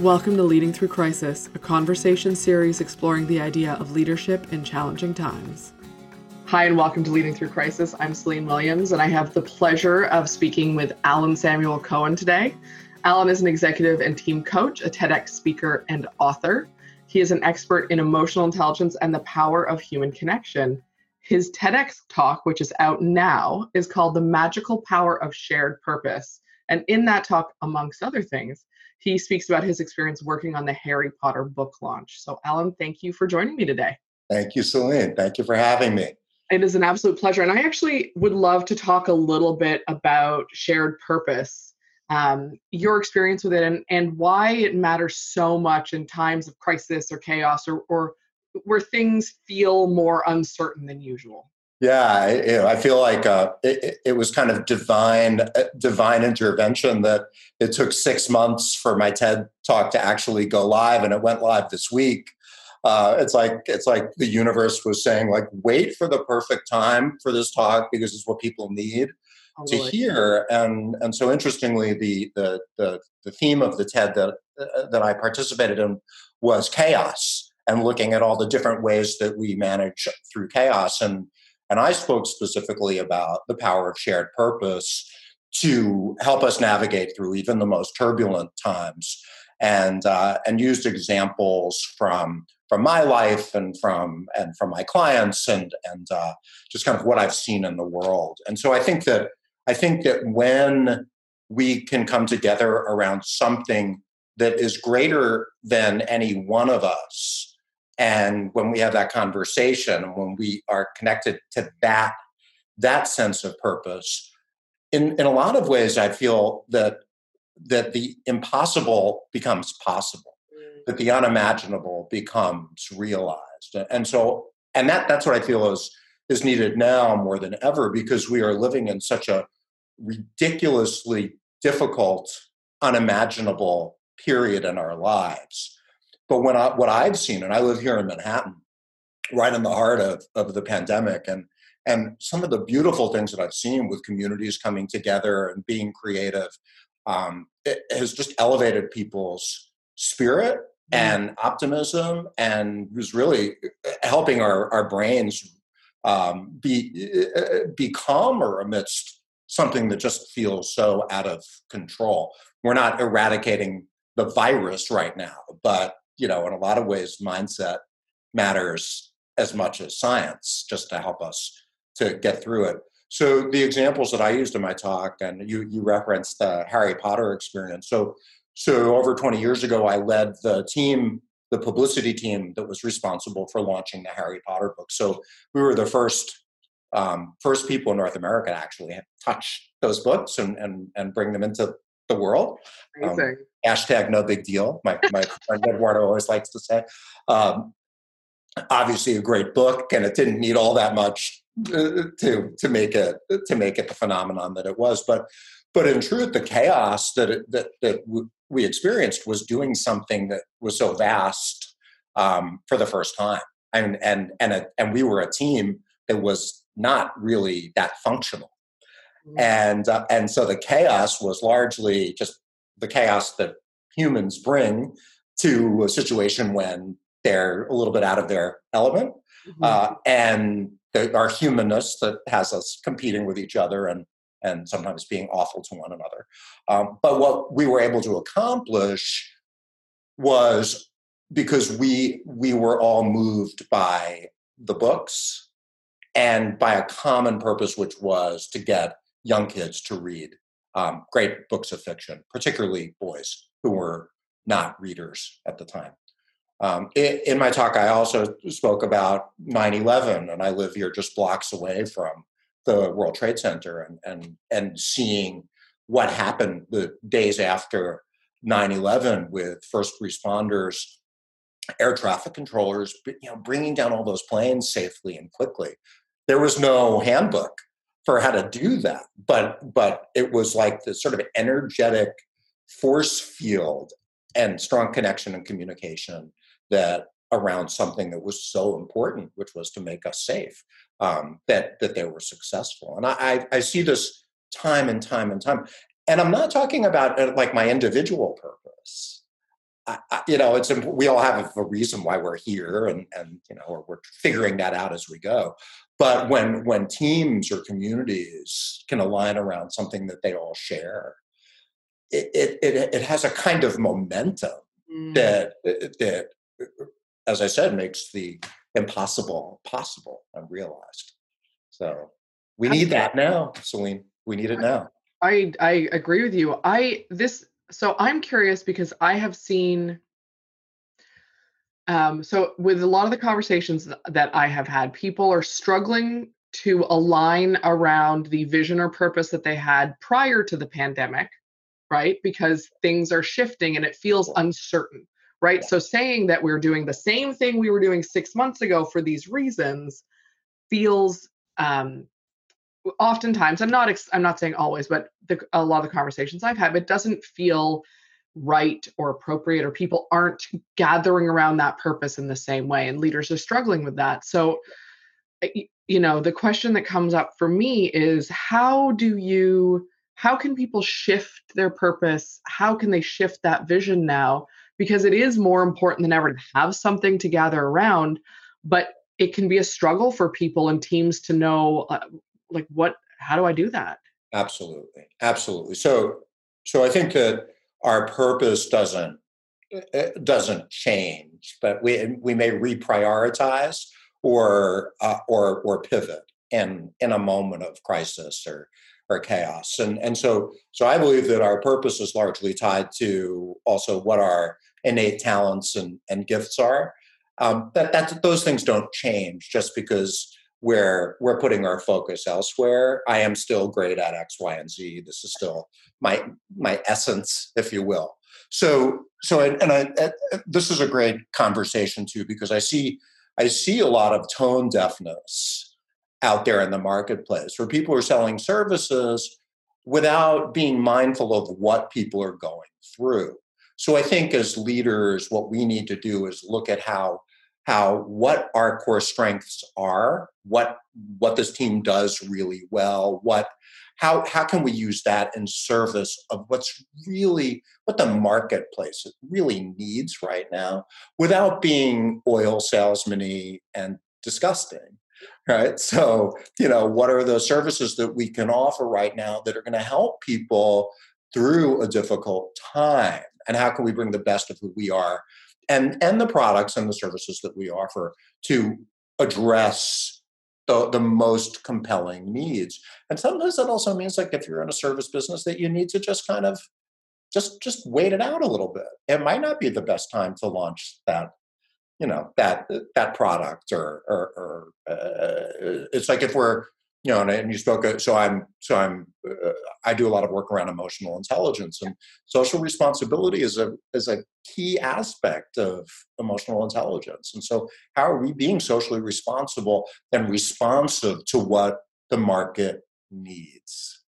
Welcome to Leading Through Crisis, a conversation series exploring the idea of leadership in challenging times. Hi, and welcome to Leading Through Crisis. I'm Celine Williams, and I have the pleasure of speaking with Alan Samuel Cohen today. Alan is an executive and team coach, a TEDx speaker, and author. He is an expert in emotional intelligence and the power of human connection. His TEDx talk, which is out now, is called The Magical Power of Shared Purpose. And in that talk, amongst other things, he speaks about his experience working on the Harry Potter book launch. So, Alan, thank you for joining me today. Thank you, Celine. Thank you for having me. It is an absolute pleasure. And I actually would love to talk a little bit about shared purpose, um, your experience with it, and, and why it matters so much in times of crisis or chaos or, or where things feel more uncertain than usual. Yeah, I, you know, I feel like uh, it, it, was kind of divine, uh, divine intervention that it took six months for my TED talk to actually go live, and it went live this week. Uh, it's like it's like the universe was saying, like, wait for the perfect time for this talk because it's what people need oh, to hear. And and so interestingly, the the the, the theme of the TED that uh, that I participated in was chaos and looking at all the different ways that we manage through chaos and and I spoke specifically about the power of shared purpose to help us navigate through even the most turbulent times and uh, and used examples from from my life and from and from my clients and and uh, just kind of what I've seen in the world. And so I think that I think that when we can come together around something that is greater than any one of us and when we have that conversation when we are connected to that that sense of purpose in in a lot of ways i feel that that the impossible becomes possible mm. that the unimaginable becomes realized and so and that that's what i feel is is needed now more than ever because we are living in such a ridiculously difficult unimaginable period in our lives but when I, what I've seen, and I live here in Manhattan, right in the heart of, of the pandemic, and and some of the beautiful things that I've seen with communities coming together and being creative, um, it has just elevated people's spirit mm-hmm. and optimism, and was really uh, helping our our brains um, be uh, be calmer amidst something that just feels so out of control. We're not eradicating the virus right now, but you know, in a lot of ways, mindset matters as much as science just to help us to get through it. So the examples that I used in my talk, and you you referenced the Harry Potter experience. So so over 20 years ago, I led the team, the publicity team that was responsible for launching the Harry Potter book. So we were the first um, first people in North America to actually touch those books and and and bring them into the world. Um, hashtag no big deal. My, my friend Eduardo always likes to say. Um, obviously, a great book, and it didn't need all that much uh, to to make it to make it the phenomenon that it was. But but in truth, the chaos that it, that that we experienced was doing something that was so vast um, for the first time, and and and a, and we were a team that was not really that functional mm-hmm. and uh, and so the chaos was largely just the chaos that humans bring to a situation when they're a little bit out of their element mm-hmm. uh, and the, our humanness that has us competing with each other and and sometimes being awful to one another um, but what we were able to accomplish was because we we were all moved by the books and by a common purpose which was to get young kids to read um, great books of fiction, particularly boys who were not readers at the time. Um, in, in, my talk, I also spoke about 9 11, and I live here just blocks away from the World Trade Center and, and, and seeing what happened the days after 9 11 with first responders, air traffic controllers, you know, bringing down all those planes safely and quickly. There was no handbook for how to do that but but it was like this sort of energetic force field and strong connection and communication that around something that was so important which was to make us safe um, that that they were successful. And I, I see this time and time and time. And i'm not talking about uh, like my individual purpose. I, I, you know, it's we all have a reason why we're here, and and you know, or we're figuring that out as we go. But when when teams or communities can align around something that they all share, it it it, it has a kind of momentum mm. that that, as I said, makes the impossible possible and realized. So we need that now, Celine. We need it now. I I agree with you. I this so I'm curious because I have seen um, so with a lot of the conversations that I have had, people are struggling to align around the vision or purpose that they had prior to the pandemic, right? Because things are shifting and it feels uncertain, right? So saying that we're doing the same thing we were doing six months ago for these reasons feels um, oftentimes i'm not i'm not saying always but the, a lot of the conversations i've had it doesn't feel right or appropriate or people aren't gathering around that purpose in the same way and leaders are struggling with that. So you know the question that comes up for me is how do you how can people shift their purpose? How can they shift that vision now? Because it is more important than ever to have something to gather around but it can be a struggle for people and teams to know uh, like what how do i do that? Absolutely absolutely. So so i think that our purpose doesn't eh, eh, doesn't change but we we may reprioritize or uh, or or pivot in in a moment of crisis or or chaos. And and so so i believe that our purpose is largely tied to also what our innate talents and and gifts are. Um, that that those things don't change just because where we're putting our focus elsewhere. I am still great at X, Y, and Z. This is still my my essence, if you will. So so and, and I, this is a great conversation too because I see I see a lot of tone deafness out there in the marketplace where people are selling services without being mindful of what people are going through. So I think as leaders, what we need to do is look at how how what our core strengths are, what what this team does really well, what how how can we use that in service of what's really what the marketplace really needs right now without being oil salesman and disgusting right? So you know what are the services that we can offer right now that are going to help people through a difficult time? And how can we bring the best of who we are and and the products and the services that we offer to address the, the most compelling needs. And sometimes that also means like if you're in a service business that you need to just kind of just just wait it out a little bit. It might not be the best time to launch that you know that that product or or, or uh, it's like if we're you know, and, you spoke. So I'm, so I'm, uh, I do a lot of work around emotional intelligence, and social responsibility is a is a key aspect of emotional intelligence. And so, how are we being socially responsible and responsive to what the market needs?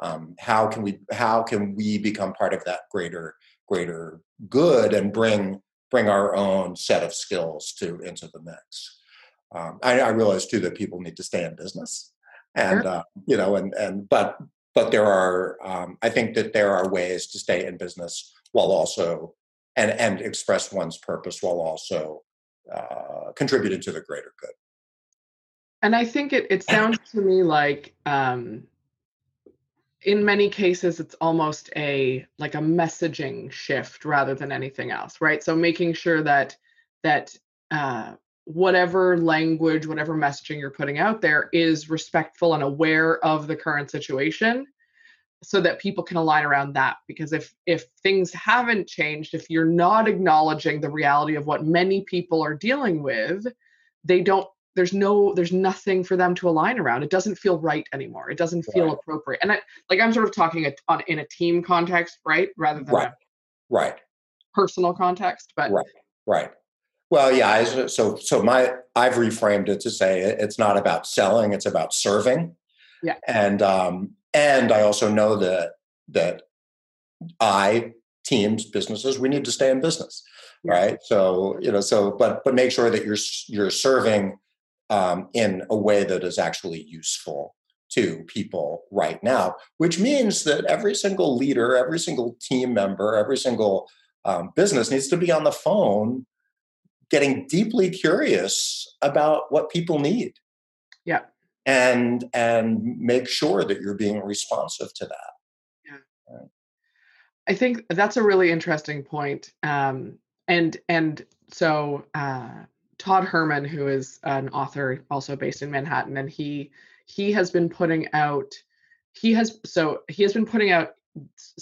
Um, how can we how can we become part of that greater greater good and bring bring our own set of skills to into the mix? Um, I, I realize too that people need to stay in business and uh, you know and and but but there are um, i think that there are ways to stay in business while also and and express one's purpose while also uh, contributing to the greater good. And i think it, it sounds to me like um, in many cases it's almost a like a messaging shift rather than anything else right? So making sure that that uh, whatever language, whatever messaging you're putting out there is respectful and aware of the current situation so that people can align around that. Because if if things haven't changed if you're not acknowledging the reality of what many people are dealing with they don't there's no there's nothing for them to align around. It doesn't feel right anymore. It doesn't feel right. appropriate. And I, like i'm sort of talking a, on, in a team context right rather than right. Right. personal context but right. Right well, yeah. So, so my I've reframed it to say it's not about selling; it's about serving. Yeah. And um, and I also know that that I teams businesses we need to stay in business, yeah. right? So you know, so but but make sure that you're you're serving um, in a way that is actually useful to people right now, which means that every single leader, every single team member, every single um, business needs to be on the phone getting deeply curious about what people need. Yeah. And and make sure that you're being responsive to that. Yeah. Right. i think that's a really interesting point um, and and so uh, todd herman who is an author also based in manhattan and he he has been putting out he has so he has been putting out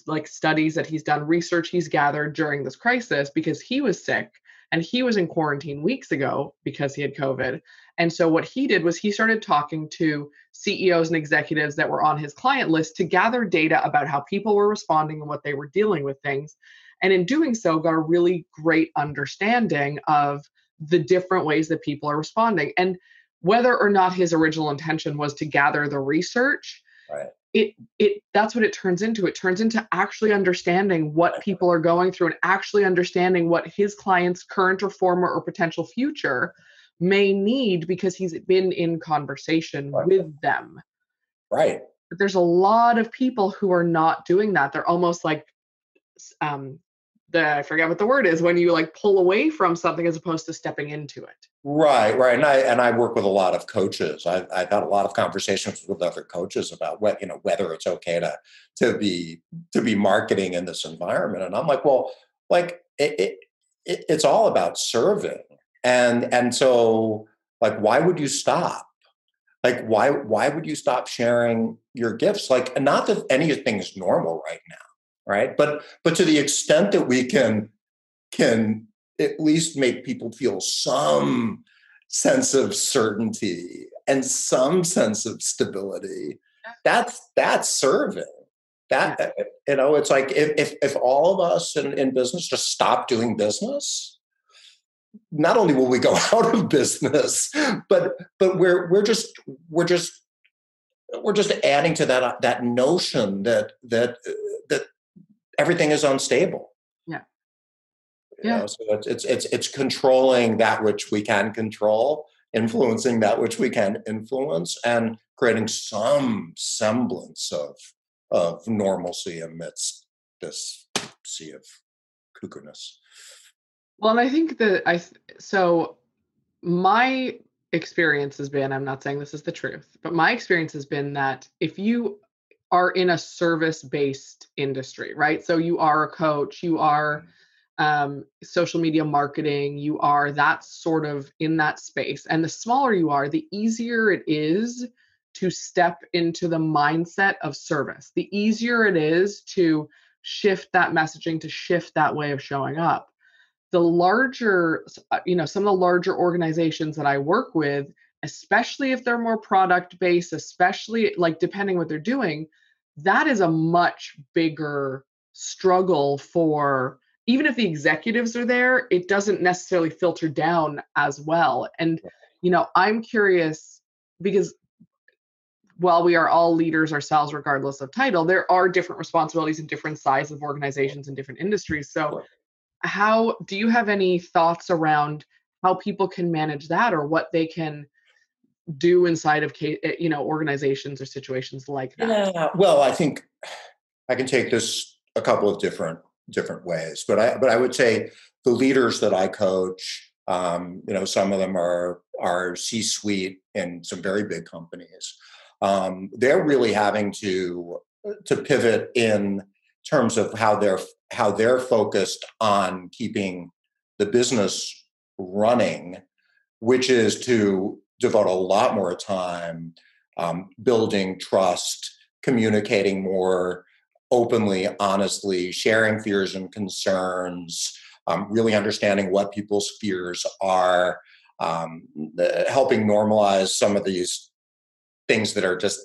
like studies that he's done research he's gathered during this crisis because he was sick and he was in quarantine weeks ago because he had covid. And so what he did was he started talking to CEOs and executives that were on his client list to gather data about how people were responding and what they were dealing with things. And in doing so got a really great understanding of the different ways that people are responding and whether or not his original intention was to gather the research right it it that's what it turns into. It turns into actually understanding what people are going through and actually understanding what his clients current or former or potential future may need because he's been in conversation right. with them. Right. But there's a lot of people who are not doing that. They're almost like um the I forget what the word is when you like pull away from something as opposed to stepping into it. Right, right. And I and I work with a lot of coaches. I've, I've had a lot of conversations with other coaches about what you know whether it's okay to to be to be marketing in this environment. And I'm like, well, like it, it, it it's all about serving. And and so like why would you stop? Like why why would you stop sharing your gifts? Like not that anything is normal right now right? But but to the extent that we can can at least make people feel some sense of certainty and some sense of stability that's that's serving. That uh, you know it's like if if, if all of us in, in business just stop doing business not only will we go out of business but but we're we're just we're just we're just adding to that that notion that that that everything is unstable. Yeah. You yeah. Know, so it's, it's it's it's controlling that which we can control, influencing that which we can influence, and creating some semblance of of normalcy amidst this sea of cuckoo-ness. Well, and I think that I so my experience has been I'm not saying this is the truth, but my experience has been that if you are in a service based industry, right? So you are a coach, you are mm-hmm. um, social media marketing, you are that sort of in that space. And the smaller you are, the easier it is to step into the mindset of service. The easier it is to shift that messaging, to shift that way of showing up. The larger, uh, you know, some of the larger organizations that I work with, especially if they're more product based, especially like depending what they're doing, that is a much bigger struggle for even if the executives are there, it doesn't necessarily filter down as well. And, you know, I'm curious because while we are all leaders ourselves, regardless of title, there are different responsibilities in different sizes of organizations and different industries. So, how do you have any thoughts around how people can manage that or what they can do inside of eh, you know organizations or situations like that. Yeah well i think i can take this a couple of different different ways but i but i would say the leaders that i coach um, you know some of them are are c suite in some very big companies. Um, they're really having to to pivot in terms of how they're how they're focused on keeping the business running which is to devote a lot more time um, building trust, communicating more openly, honestly, sharing fears and concerns, um, really understanding what people's fears are, um, helping normalize some of these things that are just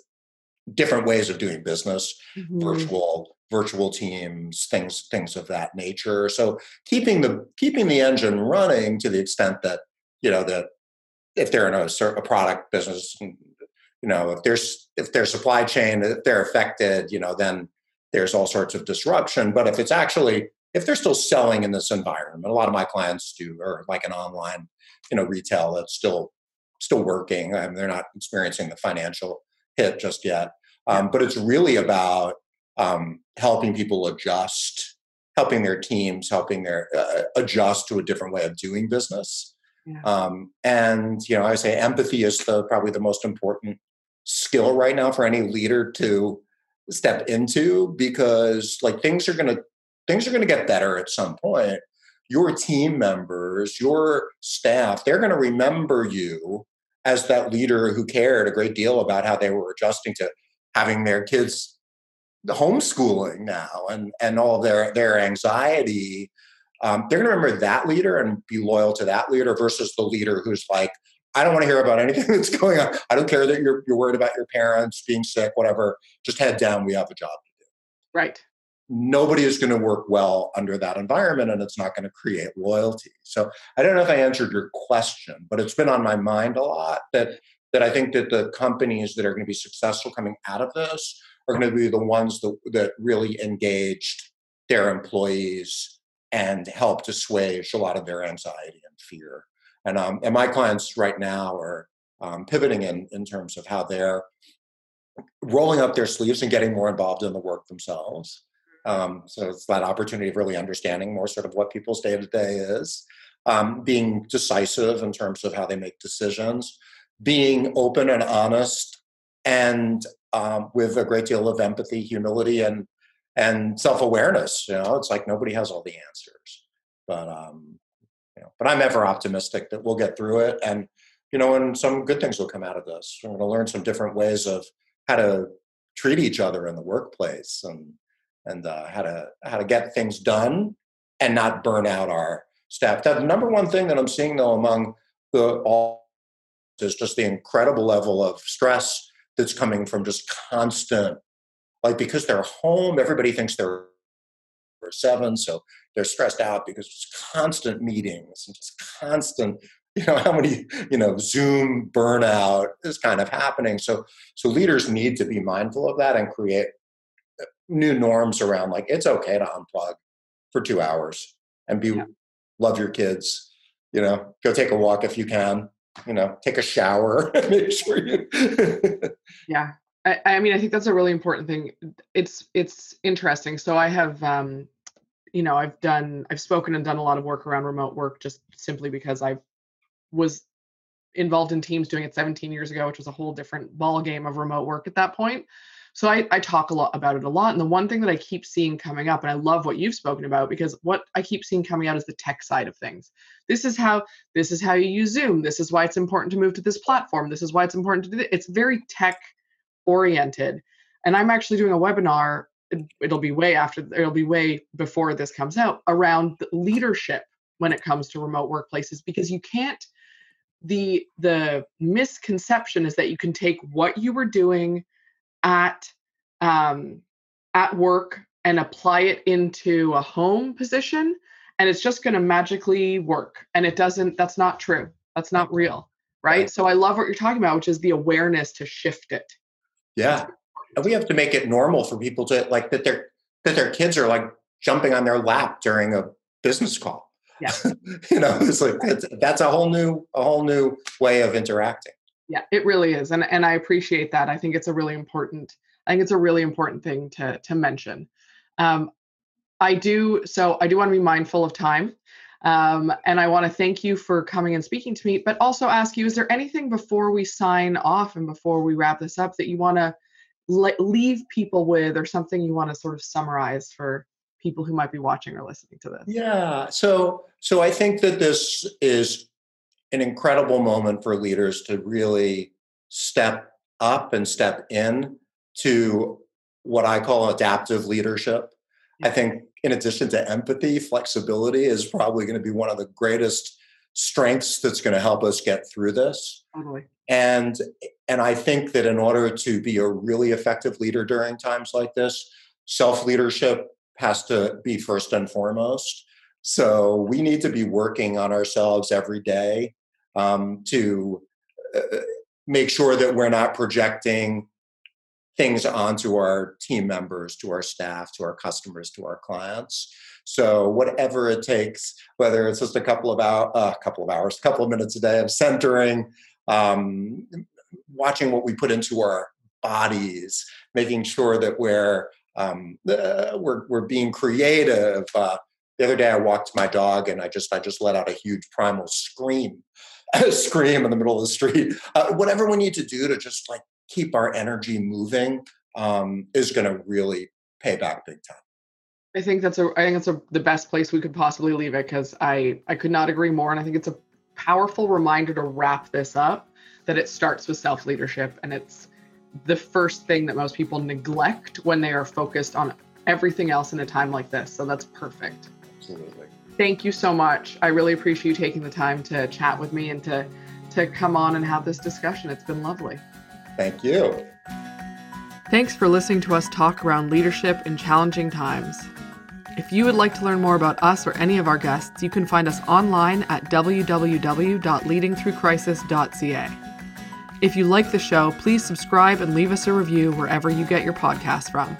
different ways of doing business, mm-hmm. virtual virtual teams, things things of that nature. So keeping the keeping the engine running to the extent that you know that if they're in a, a product business, you know, if there's if their supply chain if they're affected, you know, then there's all sorts of disruption. But if it's actually if they're still selling in this environment, a lot of my clients do, or like an online, you know, retail that's still still working. I mean, they're not experiencing the financial hit just yet. Um, but it's really about um, helping people adjust helping their teams, helping their uh, adjust to a different way of doing business. Yeah. Um, and you know, I say empathy is the probably the most important skill right now for any leader to step into because like things are gonna things are gonna get better at some point. Your team members, your staff, they're gonna remember you as that leader who cared a great deal about how they were adjusting to having their kids homeschooling now and and all their their anxiety um, they're going to remember that leader and be loyal to that leader versus the leader who's like i don't want to hear about anything that's going on. I don't care that you're, you're worried about your parents being sick whatever. Just head down. We have a job to do. Right. Nobody is going to work well under that environment and it's not going to create loyalty. So i don't know if i answered your question but it's been on my mind a lot that that i think that the companies that are going to be successful coming out of this are going to be the ones that, that really engaged their employees and helped assuage a lot of their anxiety and fear. And, um, and my clients right now are um, pivoting in, in terms of how they're rolling up their sleeves and getting more involved in the work themselves. Um, so it's that opportunity of really understanding more sort of what people's day to day is, um, being decisive in terms of how they make decisions, being open and honest, and um, with a great deal of empathy, humility, and and self awareness. You know, it's like nobody has all the answers, but um, you know, but I'm ever optimistic that we'll get through it, and you know, and some good things will come out of this. We're going to learn some different ways of how to treat each other in the workplace, and and uh, how to how to get things done and not burn out our staff. The number one thing that I'm seeing though among the all is just the incredible level of stress that's coming from just constant, like because they're home, everybody thinks they're seven, so they're stressed out because it's constant meetings and just constant you know how many you know zoom burnout is kind of happening so so leaders need to be mindful of that and create uh, new norms around like it's okay to unplug for two hours and be yeah. love your kids you know go take a walk if you can you know, take a shower, make sure you. yeah, I, I, mean, I think that's a really important thing. It's it's interesting. So I have, um, you know, I've done, I've spoken and done a lot of work around remote work, just simply because I was involved in teams doing it 17 years ago, which was a whole different ball game of remote work at that point. So I, I talk a lot about it a lot. And the one thing that I keep seeing coming up, and I love what you've spoken about because what I keep seeing coming out is the tech side of things. This is how this is how you use Zoom. This is why it's important to move to this platform. This is why it's important to do it. It's very tech oriented. And I'm actually doing a webinar. It'll be way after, it'll be way before this comes out around leadership when it comes to remote workplaces because you can't the the misconception is that you can take what you were doing at um, at work and apply it into a home position and it's just going to magically work. And it doesn't that's not true. That's not real right. So i love what you're talking about which is the awareness to shift it yeah. And we have to make it normal for people to like that their that their kids are like jumping on their lap during a business call. Yeah. You know it's like that's, that's a whole new a whole new way of interacting. Yeah it really is and and i appreciate that. I think it's a really important i think it's a really important thing to to mention. Um, i do so i do want to be mindful of time um, and i want to thank you for coming and speaking to me but also ask you is there anything before we sign off and before we wrap this up that you want to le- leave people with or something you want to sort of summarize for people who might be watching or listening to this yeah so so i think that this is an incredible moment for leaders to really step up and step in to what I call adaptive leadership. I think, in addition to empathy, flexibility is probably going to be one of the greatest strengths that's going to help us get through this. Totally. And and I think that in order to be a really effective leader during times like this, self leadership has to be first and foremost. So we need to be working on ourselves every day um, to uh, make sure that we're not projecting things onto our team members, to our staff, to our customers, to our clients. So whatever it takes, whether it's just a couple of hours, a uh, couple of hours, a couple of minutes a day of centering, um, watching what we put into our bodies, making sure that we're Um, uh, we're we're being creative. Uh, the other day, I walked my dog and I just I just let out a huge primal scream, scream in the middle of the street. Uh, whatever we need to do to just like keep our energy moving um, is going to really pay back big time. I think that's a I think that's a, the best place we could possibly leave it because I I could not agree more and I think it's a powerful reminder to wrap this up that it starts with self leadership and it's the first thing that most people neglect when they are focused on everything else in a time like this. So that's perfect. Absolutely. Thank you so much. I really appreciate you taking the time to chat with me and to to come on and have this discussion. It's been lovely. Thank you. Thanks for listening to us talk around leadership in challenging times. If you would like to learn more about us or any of our guests, you can find us online at www.leadingthroughcrisis.ca. If you like the show, please subscribe and leave us a review wherever you get your podcast from.